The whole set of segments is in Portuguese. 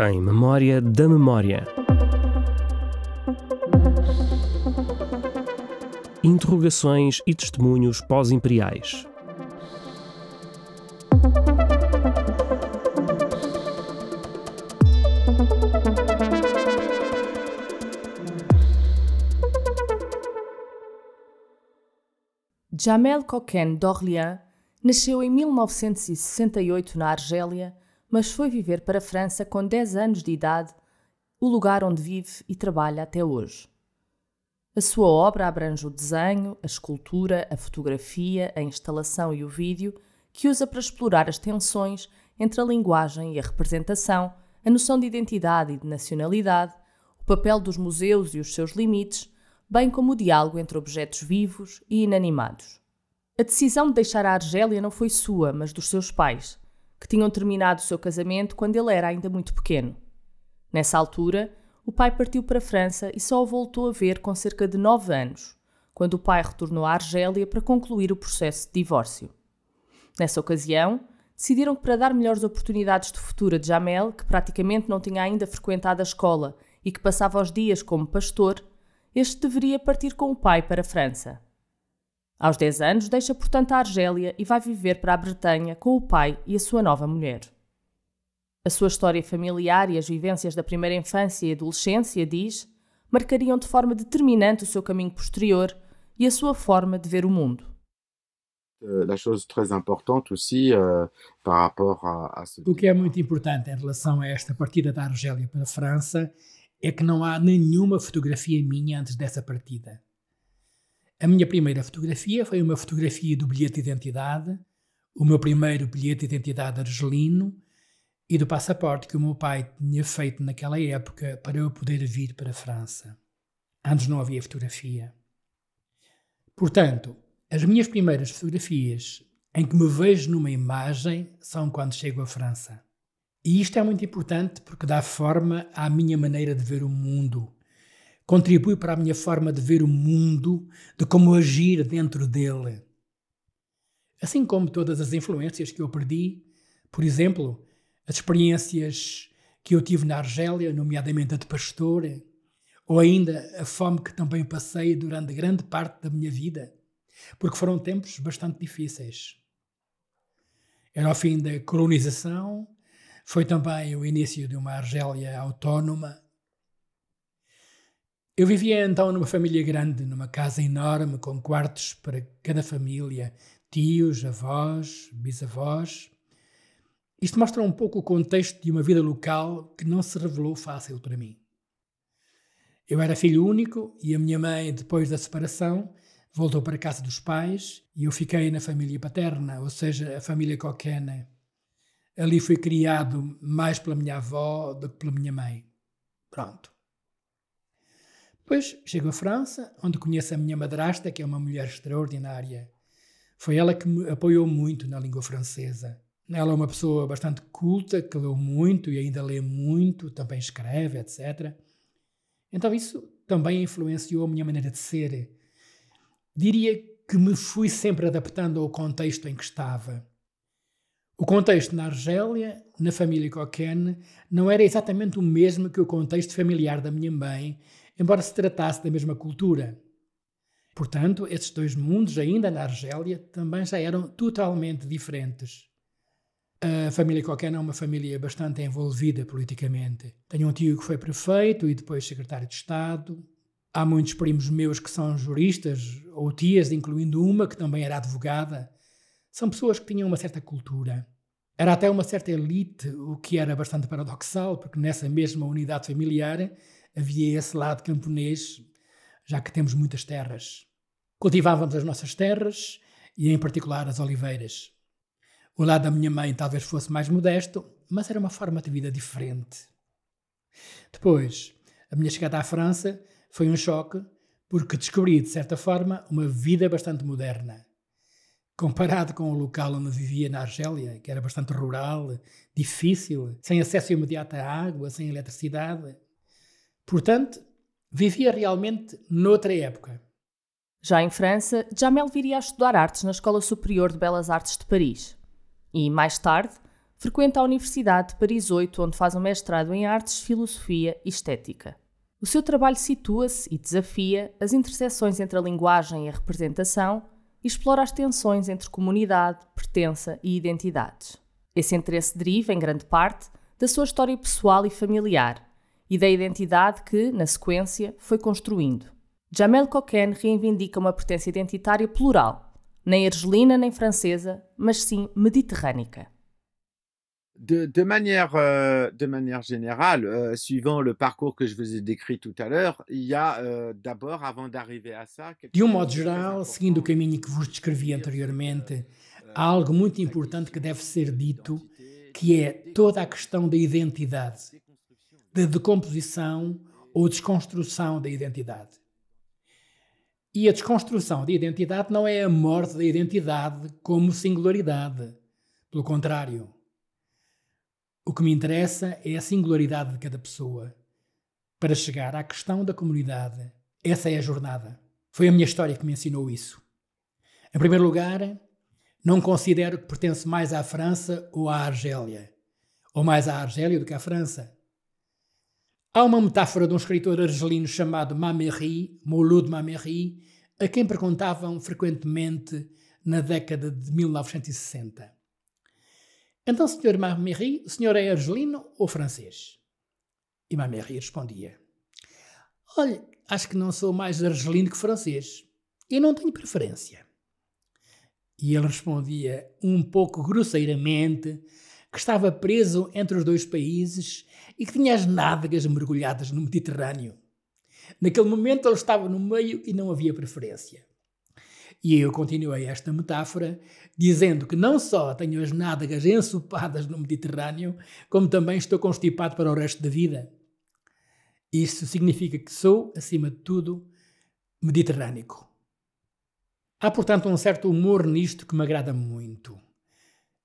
Em memória da memória. Interrogações e testemunhos pós-imperiais. Jamel Coquen d'Orléans nasceu em 1968 na Argélia, mas foi viver para a França com 10 anos de idade, o lugar onde vive e trabalha até hoje. A sua obra abrange o desenho, a escultura, a fotografia, a instalação e o vídeo, que usa para explorar as tensões entre a linguagem e a representação, a noção de identidade e de nacionalidade, o papel dos museus e os seus limites, bem como o diálogo entre objetos vivos e inanimados. A decisão de deixar a Argélia não foi sua, mas dos seus pais, que tinham terminado o seu casamento quando ele era ainda muito pequeno. Nessa altura, o pai partiu para a França e só o voltou a ver com cerca de nove anos, quando o pai retornou à Argélia para concluir o processo de divórcio. Nessa ocasião, decidiram que para dar melhores oportunidades de futuro a Jamel, que praticamente não tinha ainda frequentado a escola e que passava os dias como pastor, este deveria partir com o pai para a França. Aos 10 anos, deixa portanto a Argélia e vai viver para a Bretanha com o pai e a sua nova mulher. A sua história familiar e as vivências da primeira infância e adolescência, diz, marcariam de forma determinante o seu caminho posterior e a sua forma de ver o mundo. Euh, la chose très importante aussi euh, par rapport à, à ce... O que é muito importante em relação a esta partida da Argélia para a França é que não há nenhuma fotografia minha antes dessa partida. A minha primeira fotografia foi uma fotografia do bilhete de identidade, o meu primeiro bilhete de identidade argelino e do passaporte que o meu pai tinha feito naquela época para eu poder vir para a França. Antes não havia fotografia. Portanto, as minhas primeiras fotografias em que me vejo numa imagem são quando chego à França. E isto é muito importante porque dá forma à minha maneira de ver o mundo. Contribui para a minha forma de ver o mundo, de como agir dentro dele. Assim como todas as influências que eu perdi, por exemplo, as experiências que eu tive na Argélia, nomeadamente a de pastor, ou ainda a fome que também passei durante grande parte da minha vida, porque foram tempos bastante difíceis. Era o fim da colonização, foi também o início de uma Argélia autónoma. Eu vivia então numa família grande, numa casa enorme, com quartos para cada família, tios, avós, bisavós. Isto mostra um pouco o contexto de uma vida local que não se revelou fácil para mim. Eu era filho único e a minha mãe, depois da separação, voltou para a casa dos pais e eu fiquei na família paterna, ou seja, a família coquena. Ali fui criado mais pela minha avó do que pela minha mãe. Pronto. Depois chego à França, onde conheço a minha madrasta, que é uma mulher extraordinária. Foi ela que me apoiou muito na língua francesa. Ela é uma pessoa bastante culta, que leu muito e ainda lê muito, também escreve, etc. Então isso também influenciou a minha maneira de ser. Diria que me fui sempre adaptando ao contexto em que estava. O contexto na Argélia, na família Coquene, não era exatamente o mesmo que o contexto familiar da minha mãe, embora se tratasse da mesma cultura. Portanto, esses dois mundos, ainda na Argélia, também já eram totalmente diferentes. A família Coquena é uma família bastante envolvida politicamente. Tenho um tio que foi prefeito e depois secretário de Estado. Há muitos primos meus que são juristas, ou tias, incluindo uma que também era advogada. São pessoas que tinham uma certa cultura. Era até uma certa elite, o que era bastante paradoxal, porque nessa mesma unidade familiar havia esse lado camponês, já que temos muitas terras. Cultivávamos as nossas terras e, em particular, as oliveiras. O lado da minha mãe talvez fosse mais modesto, mas era uma forma de vida diferente. Depois, a minha chegada à França foi um choque porque descobri, de certa forma, uma vida bastante moderna. Comparado com o local onde vivia na Argélia, que era bastante rural, difícil, sem acesso imediato à água, sem eletricidade. Portanto, vivia realmente noutra época. Já em França, Jamel viria a estudar artes na Escola Superior de Belas Artes de Paris. E, mais tarde, frequenta a Universidade de Paris 8, onde faz um mestrado em Artes, Filosofia e Estética. O seu trabalho situa-se e desafia as interseções entre a linguagem e a representação e explora as tensões entre comunidade, pertença e identidades. Esse interesse deriva, em grande parte, da sua história pessoal e familiar e da identidade que, na sequência, foi construindo. Jamel Coquen reivindica uma pertença identitária plural, nem argelina nem francesa, mas sim mediterrânica. De, de, manière, euh, de manière générale, euh, suivant le parcours que je vous ai décrit tout à l'heure, il y a euh, d'abord, avant d'arriver à ça... De um modo geral, seguindo o caminho que vos descrevi anteriormente, há algo muito importante que deve ser dito, que é toda a questão da identidade, da decomposição ou desconstrução da identidade. E a desconstrução da identidade não é a morte da identidade como singularidade. Pelo contrário. O que me interessa é a singularidade de cada pessoa para chegar à questão da comunidade. Essa é a jornada. Foi a minha história que me ensinou isso. Em primeiro lugar, não considero que pertence mais à França ou à Argélia, ou mais à Argélia do que à França. Há uma metáfora de um escritor argelino chamado Maméry, Mouloud Maméry, a quem perguntavam frequentemente na década de 1960. Então, Sr. Maméry, o senhor é argelino ou francês? E Maméry respondia: Olha, acho que não sou mais argelino que francês. E não tenho preferência. E ele respondia, um pouco grosseiramente, que estava preso entre os dois países e que tinha as nádegas mergulhadas no Mediterrâneo. Naquele momento ele estava no meio e não havia preferência. E eu continuei esta metáfora dizendo que não só tenho as nádegas ensopadas no Mediterrâneo, como também estou constipado para o resto da vida. Isso significa que sou, acima de tudo, mediterrâneo. Há, portanto, um certo humor nisto que me agrada muito.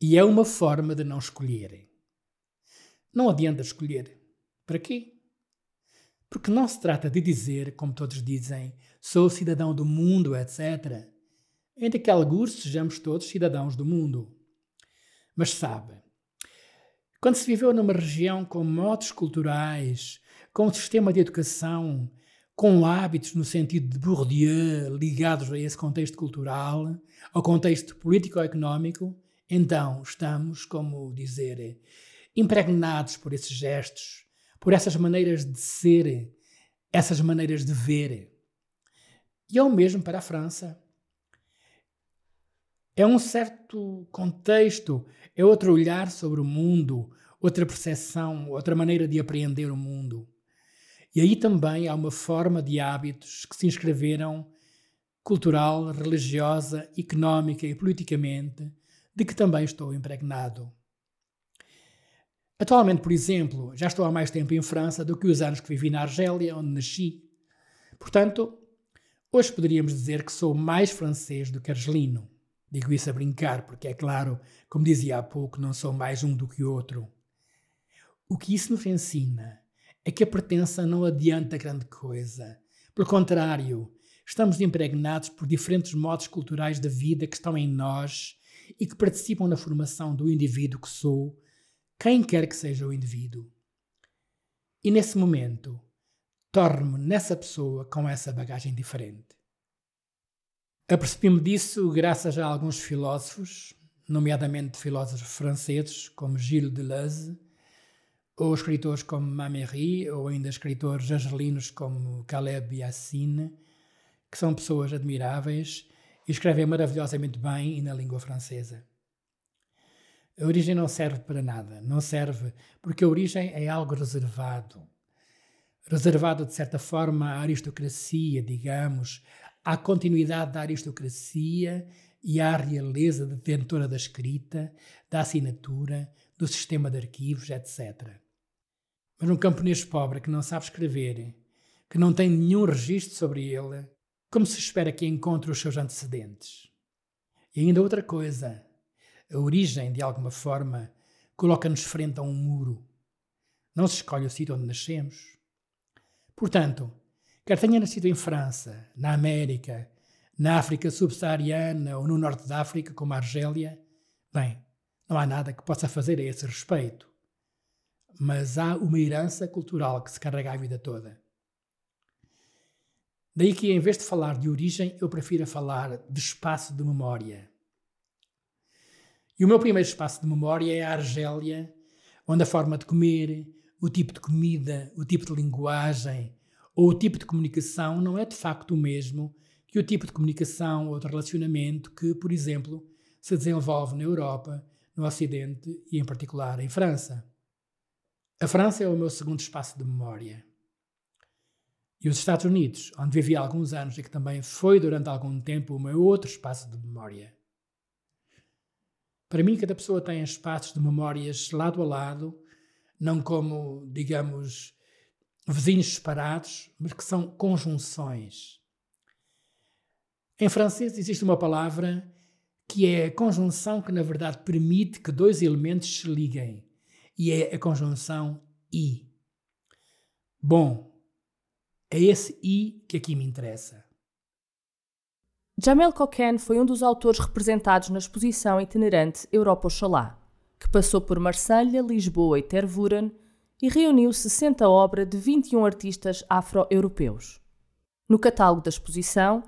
E é uma forma de não escolher. Não adianta escolher. Para quê? Porque não se trata de dizer, como todos dizem, sou cidadão do mundo, etc. Ainda que alguns sejamos todos cidadãos do mundo. Mas sabe, quando se viveu numa região com modos culturais, com um sistema de educação, com hábitos no sentido de Bourdieu ligados a esse contexto cultural, ao contexto político-económico, então estamos, como dizer, impregnados por esses gestos, por essas maneiras de ser, essas maneiras de ver. E é o mesmo para a França. É um certo contexto, é outro olhar sobre o mundo, outra percepção, outra maneira de apreender o mundo. E aí também há uma forma de hábitos que se inscreveram cultural, religiosa, económica e politicamente de que também estou impregnado. Atualmente, por exemplo, já estou há mais tempo em França do que os anos que vivi na Argélia, onde nasci. Portanto, hoje poderíamos dizer que sou mais francês do que argelino. Digo isso a brincar, porque é claro, como dizia há pouco, não sou mais um do que outro. O que isso nos ensina é que a pertença não adianta grande coisa. Pelo contrário, estamos impregnados por diferentes modos culturais da vida que estão em nós e que participam na formação do indivíduo que sou, quem quer que seja o indivíduo. E nesse momento, torno-me nessa pessoa com essa bagagem diferente. Apercebi-me disso graças a alguns filósofos, nomeadamente filósofos franceses como Gilles Deleuze, ou escritores como Maméry, ou ainda escritores argelinos como Caleb Yassine, que são pessoas admiráveis e escrevem maravilhosamente bem e na língua francesa. A origem não serve para nada, não serve porque a origem é algo reservado. Reservado, de certa forma, à aristocracia, digamos, à continuidade da aristocracia e à realeza detentora da escrita, da assinatura, do sistema de arquivos, etc. Mas um camponês pobre que não sabe escrever, que não tem nenhum registro sobre ele, como se espera que encontre os seus antecedentes. E ainda outra coisa, a origem, de alguma forma, coloca-nos frente a um muro. Não se escolhe o sítio onde nascemos. Portanto, quer tenha nascido em França, na América, na África subsaariana ou no norte da África, como a Argélia, bem, não há nada que possa fazer a esse respeito. Mas há uma herança cultural que se carrega a vida toda. Daí que, em vez de falar de origem, eu prefiro falar de espaço de memória. E o meu primeiro espaço de memória é a Argélia, onde a forma de comer, o tipo de comida, o tipo de linguagem ou o tipo de comunicação não é de facto o mesmo que o tipo de comunicação ou de relacionamento que, por exemplo, se desenvolve na Europa, no Ocidente e, em particular, em França. A França é o meu segundo espaço de memória. E os Estados Unidos, onde vivi há alguns anos e que também foi durante algum tempo o meu outro espaço de memória. Para mim, cada pessoa tem espaços de memórias lado a lado, não como, digamos, vizinhos separados, mas que são conjunções. Em francês existe uma palavra que é a conjunção que, na verdade, permite que dois elementos se liguem, e é a conjunção i. Bom, é esse i que aqui me interessa. Jamel Coquen foi um dos autores representados na exposição itinerante Europa Oxalá, que passou por Marselha, Lisboa e Tervuren e reuniu 60 obras de 21 artistas afro-europeus. No catálogo da exposição,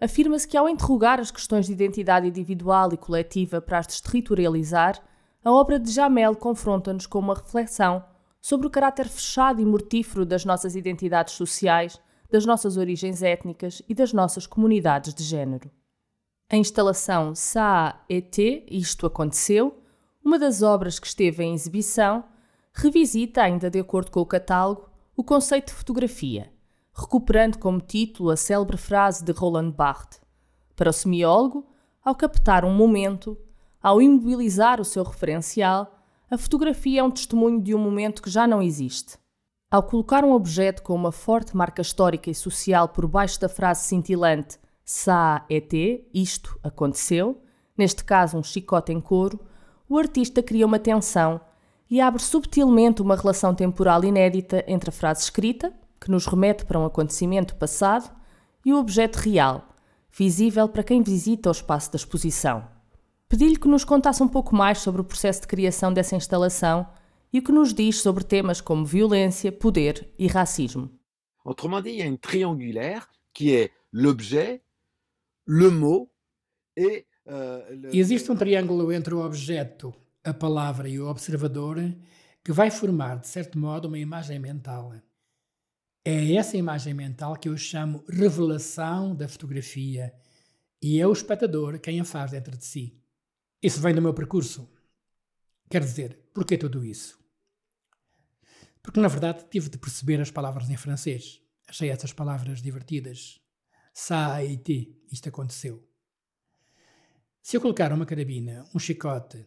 afirma-se que ao interrogar as questões de identidade individual e coletiva para as desterritorializar, a obra de Jamel confronta-nos com uma reflexão sobre o caráter fechado e mortífero das nossas identidades sociais, das nossas origens étnicas e das nossas comunidades de género. A instalação Saa et Isto Aconteceu, uma das obras que esteve em exibição, revisita, ainda de acordo com o catálogo, o conceito de fotografia, recuperando como título a célebre frase de Roland Barthes. Para o semiólogo, ao captar um momento, ao imobilizar o seu referencial, a fotografia é um testemunho de um momento que já não existe. Ao colocar um objeto com uma forte marca histórica e social por baixo da frase cintilante Sa et isto aconteceu, neste caso um chicote em couro, o artista cria uma tensão e abre subtilmente uma relação temporal inédita entre a frase escrita, que nos remete para um acontecimento passado, e o objeto real, visível para quem visita o espaço da exposição. Pedi-lhe que nos contasse um pouco mais sobre o processo de criação dessa instalação e o que nos diz sobre temas como violência, poder e racismo. Autrement dit, il y a une triangulaire qui est l'objet, le mot et euh, le... Existe um triângulo entre o objeto, a palavra e o observador que vai formar, de certo modo, uma imagem mental. É essa imagem mental que eu chamo revelação da fotografia e é o espectador quem a faz dentro de si. Isso vem do meu percurso. Quer dizer, porquê tudo isso? Porque na verdade tive de perceber as palavras em francês. Achei essas palavras divertidas. Ça a été, isto aconteceu. Se eu colocar uma carabina, um chicote,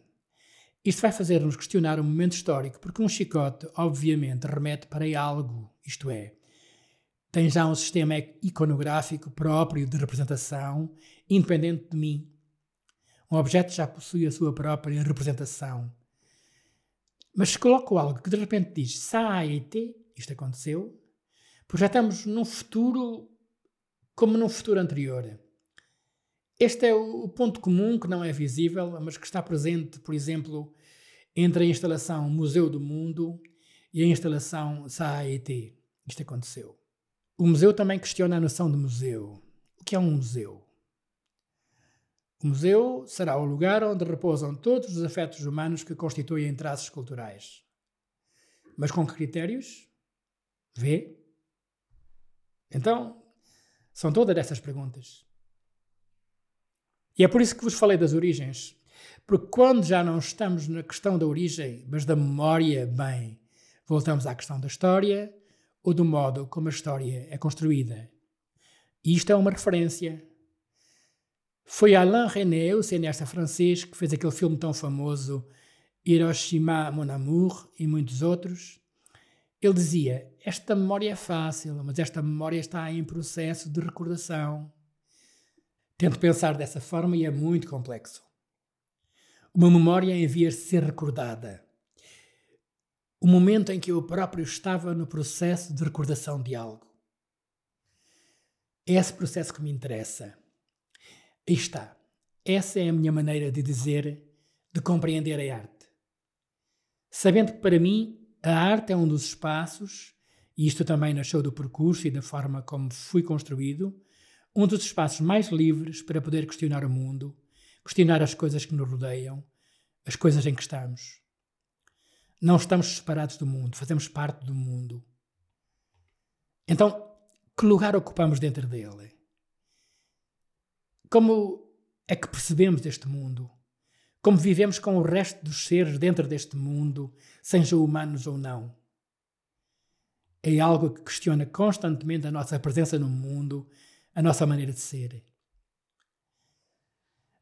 isto vai fazer-nos questionar o momento histórico, porque um chicote, obviamente, remete para algo, isto é, tem já um sistema iconográfico próprio de representação, independente de mim. Um objeto já possui a sua própria representação. Mas se coloco algo que de repente diz Saite, isto aconteceu, projetamos num futuro como num futuro anterior. Este é o ponto comum que não é visível, mas que está presente, por exemplo, entre a instalação Museu do Mundo e a instalação Saite. Isto aconteceu. O museu também questiona a noção de museu. O que é um museu? O museu será o lugar onde repousam todos os afetos humanos que constituem traços culturais. Mas com que critérios? Vê? Então, são todas essas perguntas. E é por isso que vos falei das origens. Porque quando já não estamos na questão da origem, mas da memória, bem, voltamos à questão da história ou do modo como a história é construída. E isto é uma referência. Foi Alain René, o cineasta francês, que fez aquele filme tão famoso, Hiroshima, Mon Amour, e muitos outros. Ele dizia: Esta memória é fácil, mas esta memória está em processo de recordação. Tento pensar dessa forma e é muito complexo. Uma memória em vias de ser recordada o momento em que eu próprio estava no processo de recordação de algo. É esse processo que me interessa. Aí está. Essa é a minha maneira de dizer, de compreender a arte. Sabendo que para mim a arte é um dos espaços, e isto também nasceu do percurso e da forma como fui construído, um dos espaços mais livres para poder questionar o mundo, questionar as coisas que nos rodeiam, as coisas em que estamos. Não estamos separados do mundo, fazemos parte do mundo. Então, que lugar ocupamos dentro dele? Como é que percebemos deste mundo? Como vivemos com o resto dos seres dentro deste mundo, sejam humanos ou não? É algo que questiona constantemente a nossa presença no mundo, a nossa maneira de ser.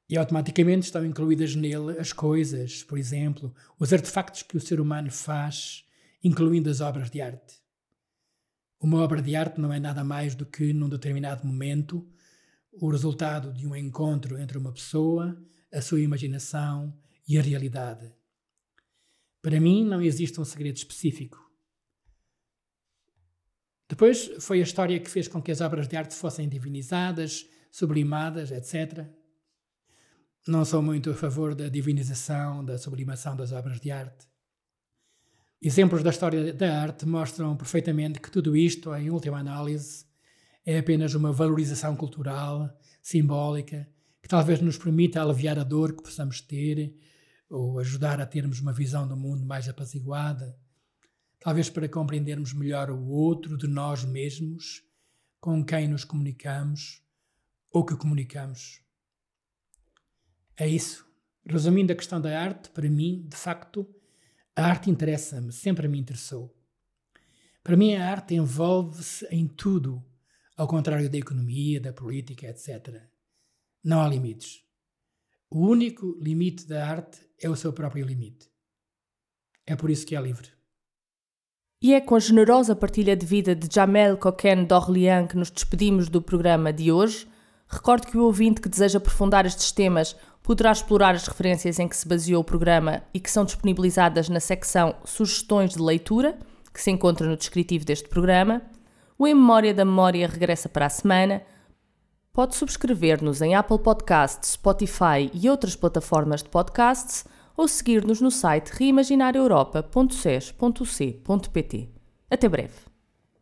E automaticamente estão incluídas nele as coisas, por exemplo, os artefactos que o ser humano faz, incluindo as obras de arte. Uma obra de arte não é nada mais do que, num determinado momento, o resultado de um encontro entre uma pessoa, a sua imaginação e a realidade. Para mim, não existe um segredo específico. Depois foi a história que fez com que as obras de arte fossem divinizadas, sublimadas, etc. Não sou muito a favor da divinização, da sublimação das obras de arte. Exemplos da história da arte mostram perfeitamente que tudo isto, em última análise, é apenas uma valorização cultural, simbólica, que talvez nos permita aliviar a dor que possamos ter ou ajudar a termos uma visão do mundo mais apaziguada, talvez para compreendermos melhor o outro de nós mesmos, com quem nos comunicamos ou que comunicamos. É isso. Resumindo a questão da arte, para mim, de facto, a arte interessa-me, sempre me interessou. Para mim, a arte envolve-se em tudo, ao contrário da economia, da política, etc. Não há limites. O único limite da arte é o seu próprio limite. É por isso que é livre. E é com a generosa partilha de vida de Jamel Coquen d'Orléans que nos despedimos do programa de hoje. Recordo que o ouvinte que deseja aprofundar estes temas poderá explorar as referências em que se baseou o programa e que são disponibilizadas na secção Sugestões de Leitura, que se encontra no descritivo deste programa. O Em Memória da Memória regressa para a semana. Pode subscrever-nos em Apple Podcasts, Spotify e outras plataformas de podcasts ou seguir-nos no site reimaginareuropa.ces.c.pt. Até breve.